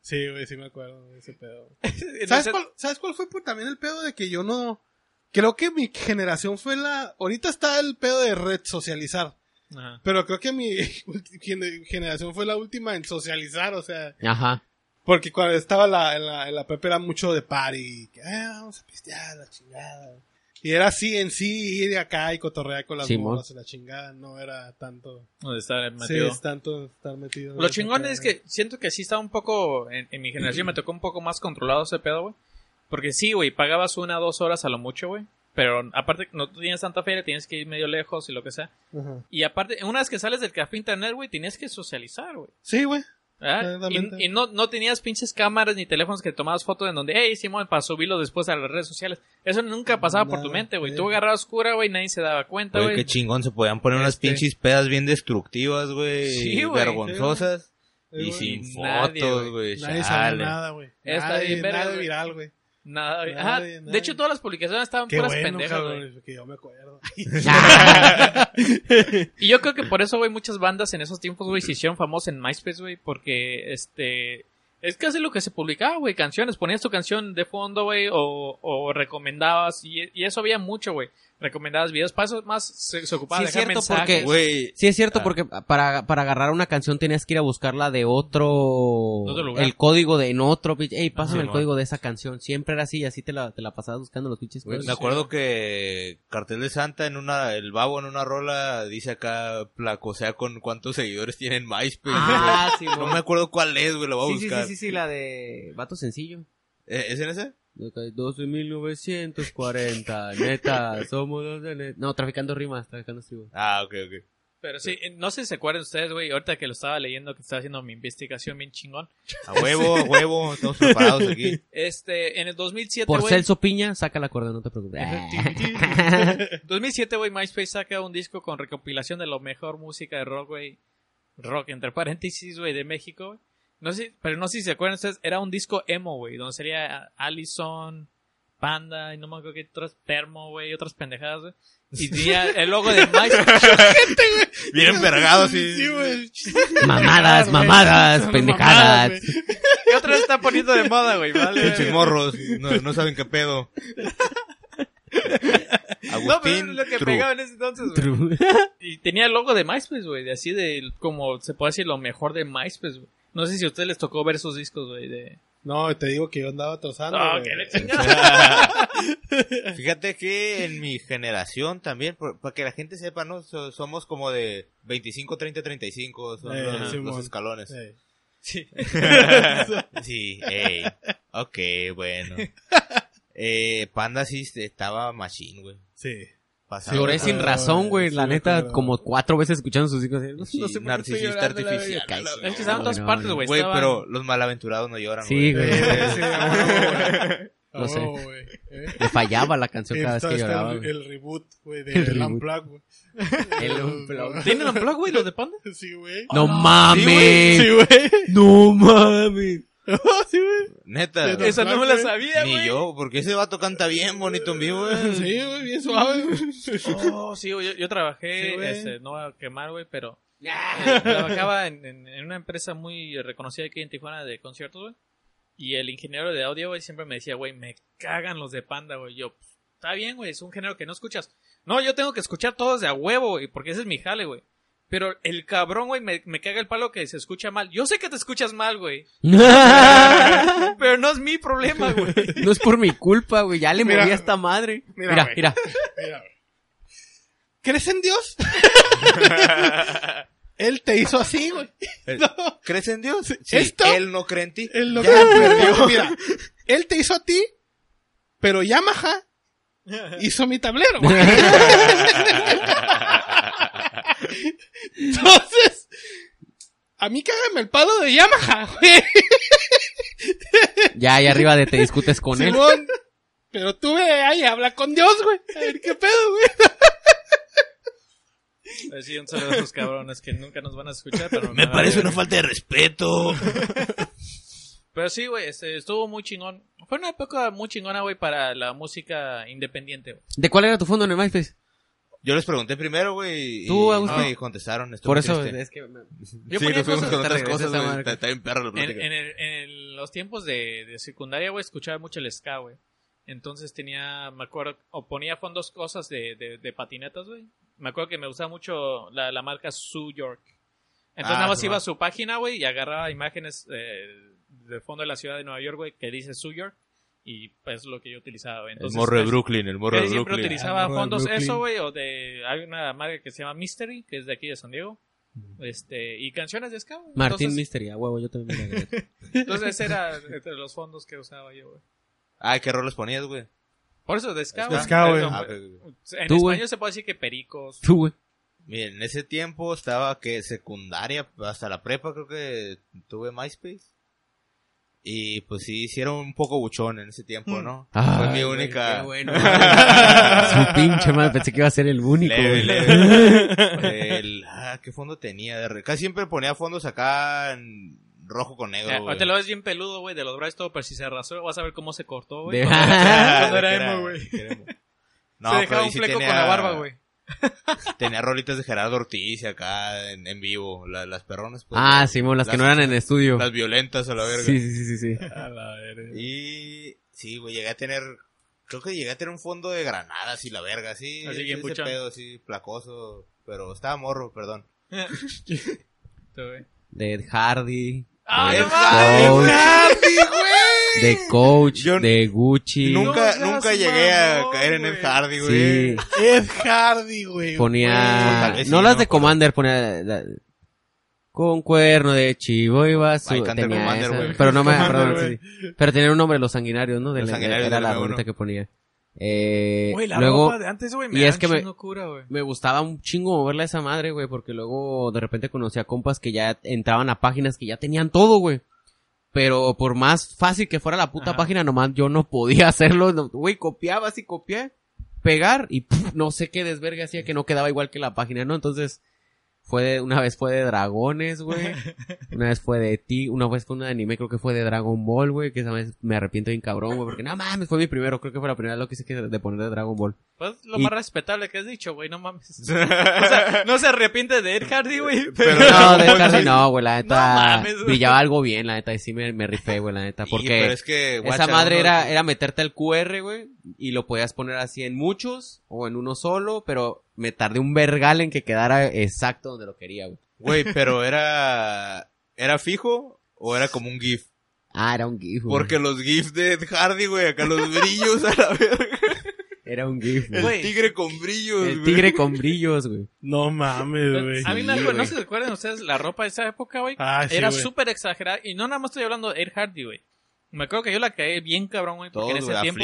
S4: Sí, güey, sí me acuerdo de ese pedo. ¿Sabes
S3: ese-
S4: cuál, ¿Sabes cuál fue por también el pedo de que yo no... creo que mi generación fue la, ahorita está el pedo de red socializar,
S3: Ajá.
S4: pero creo que mi gen- generación fue la última en socializar, o sea,
S1: Ajá.
S4: porque cuando estaba la, en la, en la prepa era mucho de party, que, "Eh, vamos a pistear, la chingada. Y era así en sí, ir de acá y cotorrear con las
S1: Simón.
S4: morras y la chingada, no era tanto,
S3: está
S4: sí,
S3: metido.
S4: es tanto estar metido.
S3: Lo chingón es que siento que sí estaba un poco, en, en mi generación me tocó un poco más controlado ese pedo, güey. Porque sí, güey, pagabas una o dos horas a lo mucho, güey. Pero aparte, no tienes tanta feria, tienes que ir medio lejos y lo que sea. Y aparte, una vez que sales del café internet, güey, tenías que socializar, güey.
S4: Sí, güey. Exactamente.
S3: Y, y no, no tenías pinches cámaras ni teléfonos que tomabas fotos en donde, hey, Simón, para subirlo después a las redes sociales. Eso nunca pasaba por tu mente, güey. Tú agarrabas cura, güey, nadie se daba cuenta,
S2: Güey, qué chingón, se podían poner unas
S3: Este.
S2: pinches pedas bien destructivas, güey.
S3: Sí, güey.
S2: Vergonzosas.
S4: Sí,
S2: y sin
S3: Nadie,
S2: fotos, güey.
S4: Nadie
S2: chale.
S4: nada, güey.
S3: Está bien
S4: viral, güey.
S3: Nada, güey.
S4: Nadie,
S3: Ajá.
S4: nadie.
S3: De hecho, todas las publicaciones estaban
S4: Qué
S3: puras
S4: bueno,
S3: pendejas, güey.
S4: cabrón, que yo me acuerdo.
S3: Y yo creo que por eso, güey, muchas bandas en esos tiempos, güey, se hicieron famosas en MySpace, güey, porque, este, es casi lo que se publicaba, güey, canciones, ponías tu canción de fondo, güey, o, o recomendabas, y, y eso había mucho, güey, recomendabas videos, para eso más se, se ocupaba
S1: Sí,
S3: de
S1: es
S3: dejar
S1: cierto,
S3: mensajes.
S1: porque-
S2: Güey,
S1: Sí, es cierto,
S2: Ah.
S1: porque para, para agarrar una canción tenías que ir a buscarla de otro...
S3: otro lugar.
S1: El código de en otro... Ey, pásame el
S2: no.
S1: código de esa canción. Siempre era así, y así te la, te la pasabas buscando los pinches
S2: me acuerdo que Cartel de Santa en una, el babo en una rola dice acá, placosea con cuántos seguidores tiene en MySpace.
S1: Ah, sí,
S2: güey. no me acuerdo cuál es, güey, lo voy a
S1: sí, sí,
S2: buscar.
S1: sí, sí, sí, la de Vato Sencillo.
S2: ¿Eh, ¿Es en ese?
S1: 12.940, neta, somos los de net. No, traficando rimas, traficando estribos.
S2: Ah, ok, ok.
S3: Pero sí, no sé si se acuerdan ustedes, güey, ahorita que lo estaba leyendo, que estaba haciendo mi investigación bien chingón.
S2: A huevo, a huevo, estamos preparados aquí.
S3: Este, en el 2007,
S1: Por
S3: güey,
S1: Celso Piña, saca la cuerda, no te preocupes.
S3: 2007, güey, MySpace saca un disco con recopilación de lo mejor música de rock, güey. Rock, entre paréntesis, güey, de México, güey. No sé, pero no sé si se acuerdan ustedes, era un disco emo, güey, donde sería Allison, Panda, y no me acuerdo qué otras, Termo, güey, y otras pendejadas, güey. Y tenía el logo de MySpace.
S2: Bien envergado, sí.
S4: Sí, güey.
S1: mamadas, mamadas, pendejadas.
S4: mamadas,
S3: y otra vez está poniendo de moda, güey, vale.
S2: Pinches morros, no, no saben qué pedo.
S3: No, pero es
S2: Agustín
S3: lo que
S2: True.
S3: pegaba en ese entonces, güey. Y tenía el logo de MySpace, güey, de así de, como se puede decir, lo mejor de MySpace, güey. No sé si a ustedes les tocó ver esos discos, güey, de...
S4: No, te digo que yo andaba trozando.
S3: No,
S4: güey.
S3: que le.
S2: Fíjate que en mi generación también, para que la gente sepa, ¿no? So- somos como de 25, 30, 35, son
S4: Eh,
S2: los, los escalones.
S4: Sí.
S3: Sí.
S2: Sí, ey, ok, bueno. Eh, Panda sí estaba machine, güey.
S4: Sí.
S2: Pasaba-
S1: Lloré sin
S4: Ah,
S1: razón, güey.
S4: sí,
S1: La neta, como cuatro veces escuchando sus hijos. No,
S2: Sí,
S1: no sé
S2: narcisista artificial.
S3: Es que estaban en todas
S1: No,
S3: partes,
S1: no.
S3: güey.
S2: Güey, pero los malaventurados no lloran,
S1: Sí,
S2: güey.
S4: Sí, güey.
S1: Lo sé.
S4: Oh, güey. Eh.
S1: Le fallaba la canción cada vez que lloraba.
S4: el, reboot, güey, de
S1: El.
S4: Unplugged, güey.
S1: El Unplugged.
S3: ¿Tienen unplug, güey, los de Panda?
S4: Sí, güey.
S1: No
S2: Sí,
S1: mames.
S4: güey.
S1: No mames.
S4: sí, güey.
S2: Neta.
S3: Esa no me la
S4: güey.
S3: sabía,
S2: Ni
S3: güey.
S2: yo, porque ese vato canta bien bonito en vivo, güey.
S4: Sí, güey, bien suave.
S3: Oh, sí, güey, yo, yo trabajé,
S4: Sí,
S3: este, no voy a quemar, güey, pero eh, trabajaba en, en- en una empresa muy reconocida aquí en Tijuana de conciertos, güey. Y el ingeniero de audio, güey, siempre me decía, güey, me cagan los de Panda, güey. Yo, "Pues, está bien, güey, es un género que no escuchas. No, yo tengo que escuchar todos de a huevo, güey, porque ese es mi jale, güey. Pero el cabrón, güey, me, me caga el palo que se escucha mal. Yo sé que te escuchas mal, güey. Pero no es mi problema, güey.
S1: No es por mi culpa, güey. Ya le
S4: Mira.
S1: moví a esta madre.
S4: Mira,
S1: Mira, mira.
S4: ¿Crees en Dios? Él te hizo así, güey.
S2: Eh,
S4: No.
S2: ¿Crees en Dios? Sí,
S4: ¿Esto?
S2: él no cree en ti.
S4: Él lo
S2: Ya,
S4: perdió. Mira, él te hizo a ti, pero Yamaha hizo mi tablero. güey. Entonces, a mí cágame el palo de Yamaha, güey.
S1: Ya ahí arriba de te discutes con él.
S4: Simón. Pero tú ve ahí, habla con Dios, güey. A ver qué pedo, güey.
S3: Sí, un saludo a esos cabrones que nunca nos van a escuchar, pero
S2: Me parece una falta de respeto.
S3: Pero sí, güey, este, estuvo muy chingón. Fue una época muy chingona, güey, para la música independiente, güey.
S1: ¿De cuál era tu fondo en el MySpace?
S2: Yo les pregunté primero, güey, y
S1: Tú,
S2: no me contestaron. estuvo
S1: Por eso
S2: triste.
S1: es que... me-
S3: Yo
S2: sí, nos fuimos con otras cosas, güey. Está, está bien perra la
S3: En,
S2: plática.
S3: en el- en los tiempos de, de secundaria, güey, escuchaba mucho el ska, güey. Entonces tenía, me acuerdo, o ponía fondos cosas de, de, de patinetas, güey. Me acuerdo que me gustaba mucho la, la marca Sue York. Entonces
S2: Ah,
S3: nada más
S2: sí,
S3: iba a su página, güey, y agarraba imágenes eh, del fondo de la ciudad de Nueva York, güey, que dice Sue York. Y pues es lo que yo utilizaba, güey.
S2: El
S3: Entonces,
S2: morro de
S3: pues,
S2: Brooklyn, el morro de
S3: Casi siempre
S2: Brooklyn.
S3: utilizaba
S4: Ah,
S3: fondos
S4: Brooklyn.
S3: eso, güey, o de... Hay una marca que se llama Mystery, que es de aquí de San Diego. Este, y canciones de ska.
S1: Martín
S3: entonces,
S1: Mystery, a huevo, yo también me
S3: entonces ese era entre los fondos que usaba yo, güey.
S2: Ay, ¿qué roles ponías, güey?
S3: Por eso de ska,
S4: De
S3: güey.
S2: Ah.
S3: En
S1: Tú,
S3: español se puede decir que pericos.
S1: Tú, güey.
S2: Miren, en ese tiempo estaba que secundaria, hasta la prepa creo que tuve MySpace. Y pues sí, hicieron un poco buchón en ese tiempo, ¿no? Fue
S1: Ay,
S2: mi única...
S1: qué bueno. Su pinche madre, pensé que iba a ser el único,
S2: Leve. El- ah, ¿qué fondo tenía? De re- Casi siempre ponía fondos acá en rojo con negro,
S3: Eh, ahorita lo ves bien peludo, güey, de los brazos todo, pero si se rasó, vas a ver cómo se cortó, güey.
S1: De-
S3: Cuando-
S2: Ah,
S3: Cuando era emo, güey. se dejaba un fleco
S2: tenía-
S3: con la barba, güey.
S2: Tenía rolitas de Gerardo Ortiz acá en, en vivo. la- las perronas, pues.
S1: Ah, Simón, las que no eran en estudio.
S2: Las violentas a la verga.
S1: Sí, sí, sí, sí. sí.
S2: Y sí, güey, llegué a tener, creo que llegué a tener un fondo de granadas y la verga, sí.
S3: Así
S2: ese
S3: bien puchón.
S2: pedo, así, placoso, pero estaba morro, perdón.
S3: Tú, güey.
S1: De Ed Hardy.
S3: ¡Ah,
S2: Hardy, güey!
S1: De Coach,
S2: Yo-
S1: de Gucci.
S2: Nunca,
S3: No
S2: nunca llegué a caer en el Hardy, güey.
S1: Sí,
S4: Ed Hardy, güey.
S1: ponía...
S2: Sí,
S1: no las
S2: no
S1: de. Commander, ponía... la- con cuerno de chivo y vaso. Pero no me
S4: Commander,
S1: perdón, sí. Pero tenía un nombre, los sanguinarios, ¿no? De
S2: Los
S1: la-
S2: Sanguinarios
S1: era
S2: del
S1: la
S2: M1.
S1: rolita que ponía. Eh,
S3: Güey, la
S1: luego,
S3: ropa de antes, güey, me
S1: y es que me-
S3: cura, güey.
S1: me gustaba un chingo moverle a esa madre, güey, porque luego de repente conocía compas que ya entraban a páginas que ya tenían todo, güey. Pero por más fácil que fuera la puta
S3: Ajá.
S1: página, nomás yo no podía hacerlo. no- Güey, copiaba así, copié, pegar y puf, no sé qué desvergue hacía que no quedaba igual que la página, ¿no? Entonces, fue de, una vez fue de dragones, güey. Una vez fue de ti, una vez fue una de anime, creo que fue de Dragon Ball, güey, que esa vez me arrepiento bien cabrón, güey, porque no mames, fue mi primero, creo que fue la primera vez lo que hice que de poner de Dragon Ball.
S3: Pues lo
S1: Y-
S3: más respetable que has dicho, güey, no mames. o sea, no se arrepiente de Ed Hardy, güey.
S2: Pero-
S3: Pero,
S1: No, de
S2: Ball,
S1: Hardy no, güey, la neta.
S3: No mames, güey.
S1: brillaba algo bien, la neta, y sí me, me rifé, güey, la neta.
S2: Y-
S1: Porque
S2: pero es que,
S1: esa madre
S2: uno-
S1: era, era meterte el QR, güey, y lo podías poner así en muchos, o en uno solo, pero me tardé un vergal en que quedara exacto donde lo quería, güey.
S2: Güey, pero era, ¿era fijo o era como un GIF?
S1: Ah, era un GIF, güey.
S2: Porque los GIFs de Ed Hardy, güey, acá los brillos a la verga.
S1: Era un GIF,
S2: El
S1: güey.
S2: tigre con brillos,
S1: El
S2: güey.
S1: tigre con brillos, güey.
S4: No mames, güey.
S3: a mí me acuerdo, no se recuerdan ustedes la ropa de esa época, güey.
S4: Ah, sí,
S3: Era súper exagerada. Y no nada más estoy hablando de Ed Hardy, güey. Me acuerdo que yo la caí bien cabrón, güey, porque en ese tiempo...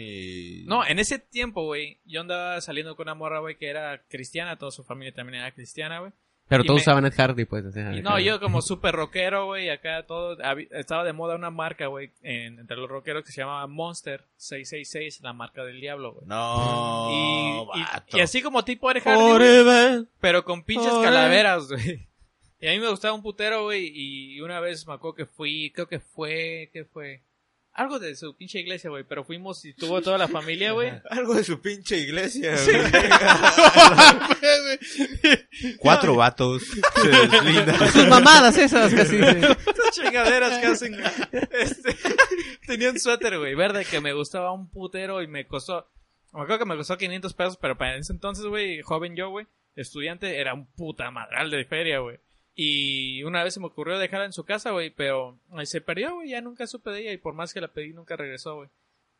S2: Y...
S3: No, en ese tiempo, güey, yo andaba saliendo con una morra, güey, que era cristiana, toda su familia también era cristiana, güey.
S1: Pero
S3: Y
S1: todos
S3: me-
S1: usaban Ed Hardy, pues. o sea,
S3: Y
S1: acá.
S3: no, yo como súper rockero, güey, acá todo, estaba de moda una marca, güey, en- entre los rockeros que se llamaba Monster 666, la marca del diablo, güey.
S2: No,
S3: y, y-
S2: vato.
S3: y así como tipo Ed Hardy, pero con pinches calaveras, güey. Y a mí me gustaba un putero, güey, y una vez me acuerdo que fui, creo que fue, ¿qué fue? Algo de su pinche iglesia, güey, pero fuimos y tuvo toda la familia, güey.
S2: Algo de su pinche iglesia, güey. Cuatro vatos.
S1: Sus mamadas esas, casi. güey.
S3: Estas chingaderas que hacen. Este, tenía un suéter, güey, verde que me gustaba un putero y me costó. Me acuerdo que me costó 500 pesos, pero para ese entonces, güey, joven yo, güey, estudiante, era un puta madral de feria, güey. Y una vez se me ocurrió dejarla en su casa, güey, pero se perdió, güey, ya nunca supe de ella y por más que la pedí, nunca regresó, güey.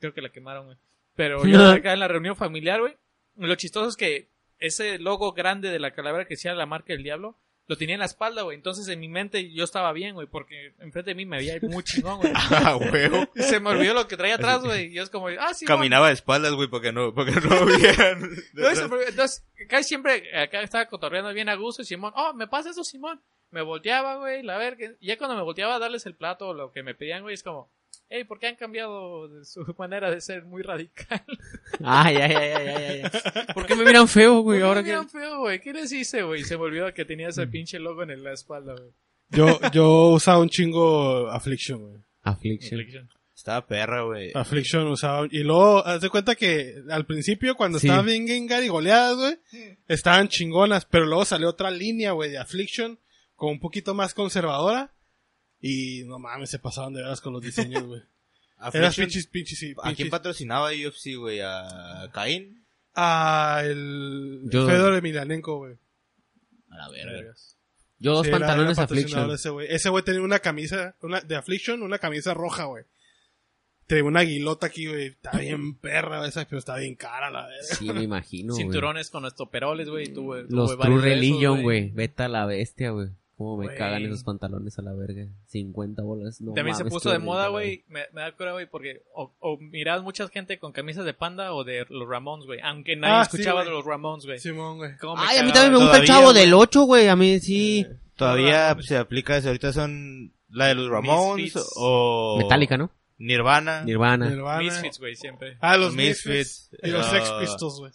S3: Creo que la quemaron, güey. Pero yo acá en la reunión familiar, güey, lo chistoso es que ese logo grande de la calavera que decía la marca del diablo, lo tenía en la espalda, güey. Entonces en mi mente yo estaba bien, güey, porque enfrente de mí me veía muy chingón, güey.
S2: Ah, huevo.
S3: Y se me olvidó lo que traía atrás, güey. Y yo es como, ah, sí,
S2: Caminaba de espaldas, güey, porque no, porque no
S3: me- Entonces, casi siempre acá estaba cotorreando bien a gusto y Simón, oh, me pasa eso, Simón. Me volteaba, güey, la verga. Y ya cuando me volteaba a darles el plato o lo que me pedían, güey, es como, hey, ¿por qué han cambiado de su manera de ser muy radical?
S1: Ay, ay, ay, ay, ay, ay. ¿Por qué me miran feo, güey?
S3: ¿Por
S1: Ahora
S3: qué
S1: que...
S3: me miran feo, güey? ¿Qué les hice, güey? Se me olvidó que tenía ese pinche logo en la espalda, güey.
S4: Yo, yo usaba un chingo Affliction, güey.
S1: Affliction.
S2: Estaba perra, güey.
S4: Affliction usaba. Y luego, haz de cuenta que al principio, cuando
S1: Sí.
S4: estaban bien Gengar y goleadas, güey, estaban chingonas. Pero luego salió otra línea, güey, de Affliction, como un poquito más conservadora. Y no mames, se pasaban de veras con los diseños, güey. Eras pinches, pinches, sí,
S2: ¿A quién patrocinaba UFC, güey? ¿A Caín?
S4: Ah, el
S1: Yo-
S4: Fedor Emelianenko, güey.
S2: A la verga.
S1: Yo dos
S4: Sí,
S1: pantalones
S4: era
S1: Affliction.
S4: Ese güey Ese güey tenía una camisa una, de Affliction, una camisa roja, güey. Tenía una aguilota aquí, güey. Está bien perra esa, pero está bien cara, la verga.
S1: Sí, me imagino, güey.
S3: Cinturones con estoperoles, güey. y tuve-
S1: Los True Religion, güey. Vete a la bestia, güey. Cómo me cagan esos pantalones a la verga. 50 bolas. No
S3: También se puso de moda, güey. Me, me da cura, güey, porque o, o mirabas mucha gente con camisas de panda o de los Ramones, güey. Aunque nadie
S4: Ah,
S3: escuchaba de los Ramones, güey.
S4: Simón, güey.
S1: Ay, a mí también me gusta el
S2: todavía,
S1: chavo del 8, güey. A mí sí.
S2: Todavía
S3: Ramones.
S2: se aplica eso. Ahorita son la de los Ramones
S3: Misfits.
S2: o...
S1: Metallica, ¿no?
S2: Nirvana.
S1: Nirvana.
S4: Nirvana.
S3: Misfits, güey, siempre.
S4: Ah, los
S2: Misfits.
S4: Misfits. Y los
S2: Ah.
S4: Sex Pistols, güey.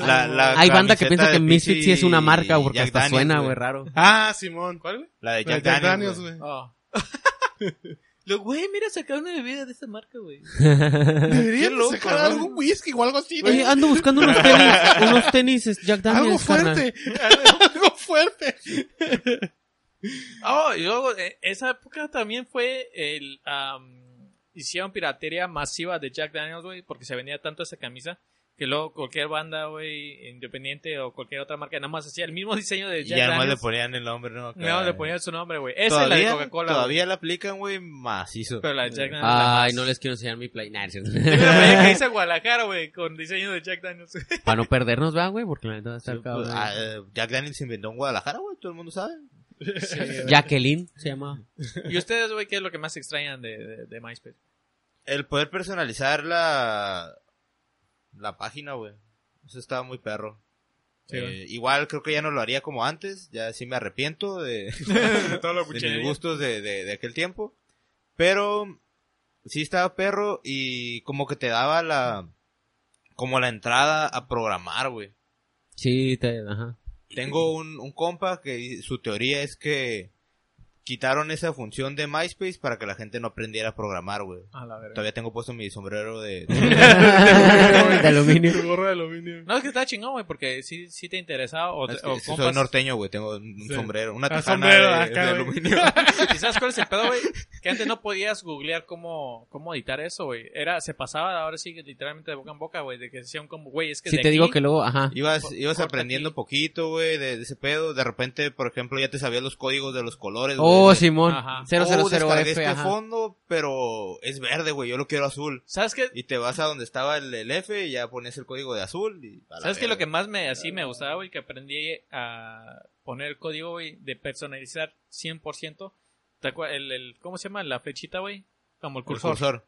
S2: La, la
S1: Hay banda que piensa que Misfits sí es una marca, porque
S2: Jack
S1: hasta
S2: Daniels,
S1: suena, güey, raro.
S4: Ah, Simón.
S3: ¿Cuál, güey?
S2: La de
S4: La de
S2: Jack,
S4: Jack
S2: Daniels, güey.
S4: güey.
S3: Oh. Lo, güey, mira, sacaron una bebida de esa marca, güey.
S4: Deberían
S2: loco,
S4: sacar algún whisky o algo así,
S1: Oye, ando buscando unos tenis, unos tenis Jack
S4: Algo
S1: Daniels, carnal.
S4: fuerte. algo fuerte.
S3: Oh, y luego, eh, esa época también fue el... am, hicieron piratería masiva de Jack Daniels, güey, porque se vendía tanto esa camisa que luego cualquier banda, güey, independiente o cualquier otra marca, nada más hacía el mismo diseño de
S2: Y
S3: Jack
S2: además le
S3: Daniels.
S2: ponían el nombre, ¿no? Acá.
S3: No, le ponían su nombre, güey. Esa es la de Coca-Cola.
S2: todavía la aplican, güey, macizo.
S3: Pero la de Jack Daniels.
S1: Ay, no les quiero enseñar mi play. Nah.
S3: Tengo una que dice Guadalajara, güey, con diseño de Jack Daniels.
S1: Para no perdernos, va, güey, porque la neta va a estar
S2: pues, ah, Jack Daniels se inventó en Guadalajara, güey, todo el mundo sabe.
S3: Sí.
S1: Jacqueline se llama.
S3: ¿Y ustedes, güey, qué es lo que más extrañan de, de, de MySpace?
S2: El poder personalizar la, la página, güey. Eso estaba muy perro.
S3: Sí,
S2: Eh, igual creo que ya no lo haría como antes, ya sí me arrepiento de,
S3: de
S2: de mis gustos de, de, de aquel tiempo. Pero sí estaba perro y como que te daba la, como la entrada a programar, güey.
S1: Sí, te, ajá.
S2: Tengo un, un compa que su teoría es que quitaron esa función de MySpace para que la gente no aprendiera a programar, güey.
S3: A la verga.
S2: Todavía tengo puesto mi sombrero de...
S1: de aluminio.
S4: Tu gorra de aluminio.
S3: No, es que está chingón, güey, porque sí, sí te interesaba o,
S2: Es que
S3: o
S2: soy
S3: compas-
S2: norteño, güey. Tengo un
S4: Sí.
S2: sombrero, una
S4: Ah, sombrero,
S2: de,
S4: acá,
S2: de
S4: güey.
S2: aluminio.
S3: ¿Y sabes cuál es el pedo, güey? Que antes no podías googlear cómo, cómo editar eso, güey. Era, se pasaba ahora sí que literalmente de boca en boca, güey, de que decían como, güey, es que
S1: Sí,
S3: de
S1: te digo que luego, ajá.
S2: Ibas, ibas aprendiendo
S3: aquí.
S2: poquito, güey, de, de ese pedo. De repente, por ejemplo, ya te sabías los códigos de los colores.
S1: Oh,
S2: güey.
S1: Simón.
S3: Ajá.
S2: Oh,
S1: 000F,
S2: descargué este
S1: ajá.
S2: fondo, pero es verde, güey. Yo lo quiero azul.
S3: ¿Sabes qué?
S2: Y te vas a donde estaba el, el F y ya pones el código de azul. Y
S3: ¿Sabes qué? Lo que más me, así me gustaba, güey, que aprendí a poner el código, güey, de personalizar 100%. ¿Te El, el, ¿Cómo se llama? La flechita, güey. Como el
S2: El
S3: cursor.
S2: cursor.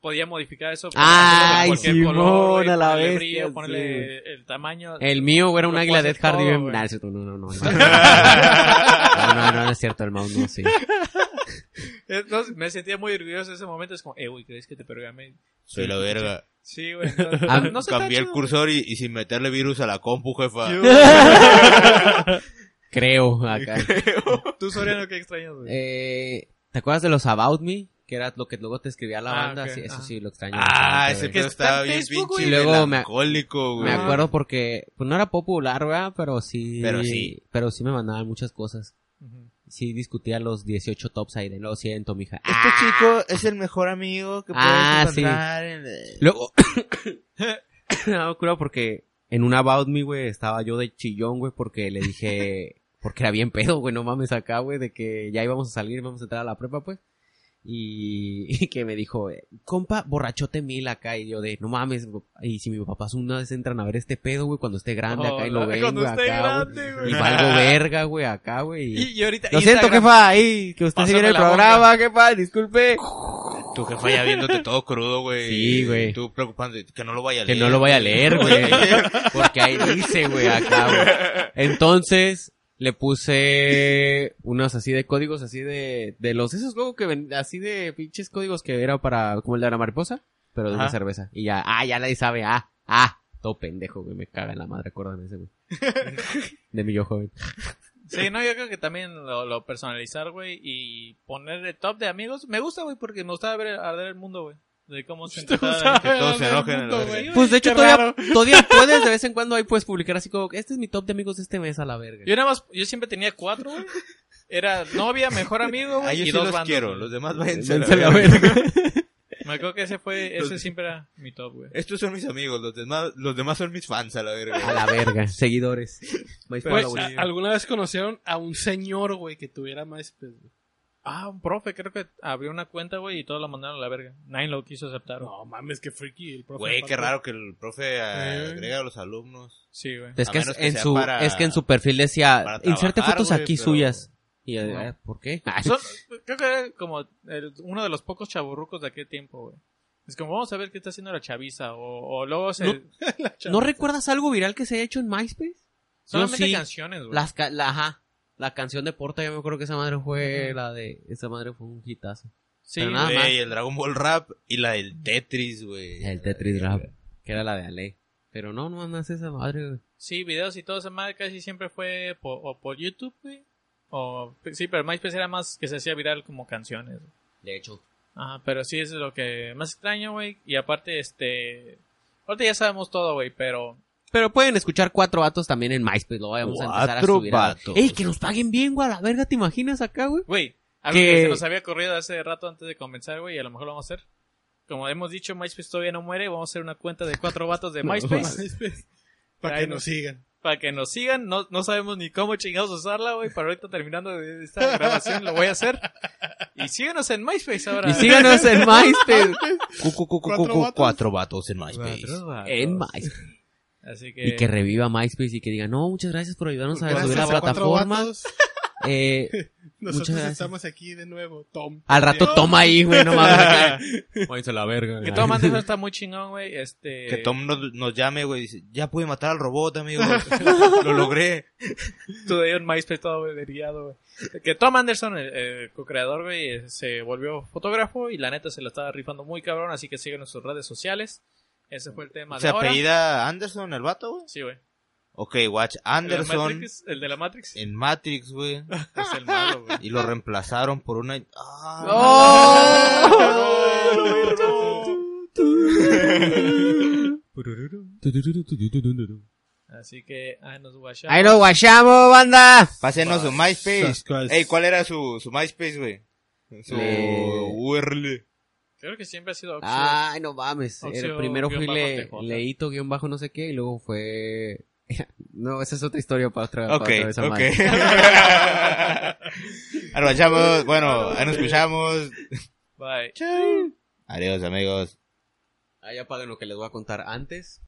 S3: Podía modificar eso.
S1: Ay,
S3: cualquier
S1: Simón,
S3: color,
S1: a la
S3: ponerle
S1: bestia,
S3: brillo,
S1: sí.
S3: ponerle el tamaño.
S1: El mío, güey, era un águila de Hardy. Nah, no, no, no. No, no, no, es cierto, el mouse no, sí.
S3: Entonces, me sentía muy orgulloso en ese momento. Es como, eh, güey, ¿crees que te programé?
S2: Soy la verga.
S3: Sí, güey. entonces,
S1: Ah,
S3: no
S2: Cambié el cursor y, y sin meterle virus a la compu, jefa.
S1: Creo, acá.
S3: Tú, Soriano, ¿qué extrañas, güey?
S1: Eh, ¿Te acuerdas de los About Me? Que era lo que luego te escribía la
S3: Ah,
S1: banda. Sí, eso sí, lo extraño.
S2: Ah, ese
S3: está
S2: estaba
S3: en
S2: bien pinche
S1: güey. Y luego me-
S2: melancólico, güey.
S1: Me acuerdo porque, pues no era popular, ¿verdad? Pero sí.
S2: Pero sí.
S1: Pero sí me mandaban muchas cosas.
S3: Ujú.
S1: Sí discutía los 18 tops ahí de lo siento, mija.
S2: Este chico es el mejor amigo que puedes
S1: Ah, sí.
S2: encontrar en...
S1: Luego, me daba cura porque en un About Me, güey, estaba yo de chillón, güey, porque le dije, porque era bien pedo, güey, no mames acá, güey, de que ya íbamos a salir, íbamos a entrar a la prepa, pues. Y, y que me dijo, eh, compa, borrachote mil acá, y yo de, no mames, y si mis papás una vez entran a ver este pedo, güey, cuando esté grande acá y lo ven,
S3: cuando esté
S1: acá, güey.
S3: grande,
S1: Y valgo verga, güey, acá, güey. y-
S3: Y, y ahorita.
S1: Lo siento, jefa, ahí, que usted se viene el programa, jefa, disculpe.
S2: Tu jefa ya viéndote todo crudo, güey.
S1: Sí, güey.
S2: Tú preocupando que no lo vaya a
S1: Que
S2: leer.
S1: no lo vaya a leer, güey. Porque ahí dice, güey, acá, güey. Entonces, le puse unos así de códigos, así de, de los, esos luego que ven, así de pinches códigos que era para, como el de la mariposa, pero de una cerveza. Y ya, ah, ya nadie sabe, ah, ah, todo pendejo, güey, me caga en la madre, acuérdame ese, güey. De mi yo joven.
S3: Sí, no, yo creo que también lo, lo personalizar, güey, y poner el top de amigos. Me gusta, güey, porque me gusta ver arder el mundo, güey. De cómo se
S2: Que todos se enojen la
S3: güey.
S1: Pues de hecho todavía, todavía puedes, de vez en cuando ahí puedes publicar así como, este es mi top de amigos de este mes a la verga.
S3: Yo nada más, yo siempre tenía cuatro, güey. Era novia, mejor amigo,
S2: A
S3: güey,
S2: ellos
S3: y
S2: sí
S3: dos
S2: los quiero,
S3: güey.
S2: los demás váyanse a la
S1: la
S2: verga.
S1: verga.
S3: Me acuerdo que ese fue, ese siempre era mi top, güey.
S2: Estos son mis amigos, los demás, los demás son mis fans a la verga.
S1: A la verga, seguidores. Bolilla.
S4: ¿Alguna vez conocieron a un señor, güey, que tuviera MySpace? güey?
S3: Ah, un profe, creo que abrió una cuenta, güey, y todos la mandaron a la verga. Nadie lo quiso aceptar.
S4: No, mames, qué freaky el profe.
S2: Güey, qué raro que el profe eh, agrega a los alumnos.
S3: Sí, güey.
S1: Es que,
S2: menos
S1: es-
S2: que
S1: en su,
S2: para-
S1: es que en su perfil decía, inserte fotos aquí
S2: pero-
S1: suyas. Y,
S3: No.
S1: eh, ¿por qué? Ah,
S3: Son- creo que era como el- uno de los pocos chaburrucos de aquel tiempo, güey. Es como, vamos a ver qué está haciendo la chaviza. O, o luego se...
S1: No. ¿No recuerdas algo viral que se haya hecho en MySpace?
S3: solamente
S1: sí.
S3: canciones, güey.
S1: Las ca- la, ajá, la canción de Porta, yo me acuerdo que esa madre fue la de... Esa madre fue un hitazo.
S3: Sí, güey.
S2: el Dragon Ball Rap y la del Tetris, güey.
S1: El Tetris Rap, que era la de Ale. Pero no, no más esa madre, güey.
S3: Sí, videos y todo esa madre casi siempre fue por, o por YouTube, güey. O, sí, pero MySpace era más que se hacía viral como canciones.
S1: De hecho.
S3: Ajá, pero sí es lo que más extraño, güey. Y aparte, este... Ahorita ya sabemos todo, güey, pero...
S1: Pero pueden escuchar cuatro vatos también en MySpace, lo vamos a empezar a
S2: Cuatro
S1: subir. a-
S2: vatos.
S1: Ey, que nos paguen bien, güey, a la verga, ¿te imaginas acá, güey?
S3: Güey, algo
S1: Que-
S3: que se nos había ocurrido hace rato antes de comenzar, güey, y a lo mejor lo vamos a hacer. Como hemos dicho, MySpace todavía no muere. Vamos a hacer una cuenta de cuatro vatos de MySpace.
S4: MySpace. Para que
S3: no.
S4: nos sigan.
S3: para que nos sigan. No, no sabemos ni cómo chingados usarla, güey. Pero ahorita terminando de esta grabación lo voy a hacer. Y síganos en MySpace ahora.
S1: Y síganos en MySpace. Cu, cu, cu, cu,
S4: ¿Cuatro
S1: cu,
S4: vatos?
S2: Cuatro vatos en MySpace.
S1: En MySpace.
S3: Así que...
S1: Y que reviva MySpace y que diga, no, muchas gracias por ayudarnos a subir la plataforma. Eh,
S4: Nosotros estamos aquí de nuevo, Tom.
S1: al rato toma ahí, güey, no mames. Váyanse a la verga.
S3: Que Tom Anderson está muy chingón, güey. Este...
S2: Que Tom nos, nos llame, güey, dice, ya pude matar al robot, amigos. Lo logré.
S3: Todo ahí en MySpace todo averiado, güey. Que Tom Anderson, el, el co-creador, güey, eh, se volvió fotógrafo y la neta se lo estaba rifando muy cabrón, así que sigan en sus redes sociales. Ese fue el tema
S2: ¿Se apellida Anderson el vato, güey?
S3: Sí, güey.
S2: Ok, watch
S3: El de la
S2: Anderson
S3: Matrix, el de la Matrix
S2: en Matrix, güey.
S3: es el malo, güey.
S2: Y lo reemplazaron por una... ¡Ah!
S3: Así que ahí nos guachamos.
S1: Ahí nos guachamos, banda.
S2: Pásenos su MySpace. Ey, ¿cuál era su, su MySpace, güey? Su
S1: Le-
S2: URL.
S3: Creo que siempre ha sido Oxio.
S1: Ay, no mames.
S3: Oxio
S1: El primero fue le,
S3: TJ.
S1: leíto guion bajo no sé qué y luego fue... No, esa es otra historia para otra, para
S2: Ok,
S1: otra vez,
S2: ok. Ahora guachamos. Bueno, ahí nos escuchamos.
S3: Bye.
S2: Adiós, amigos.
S1: Ahí apaguen lo que les voy a contar antes.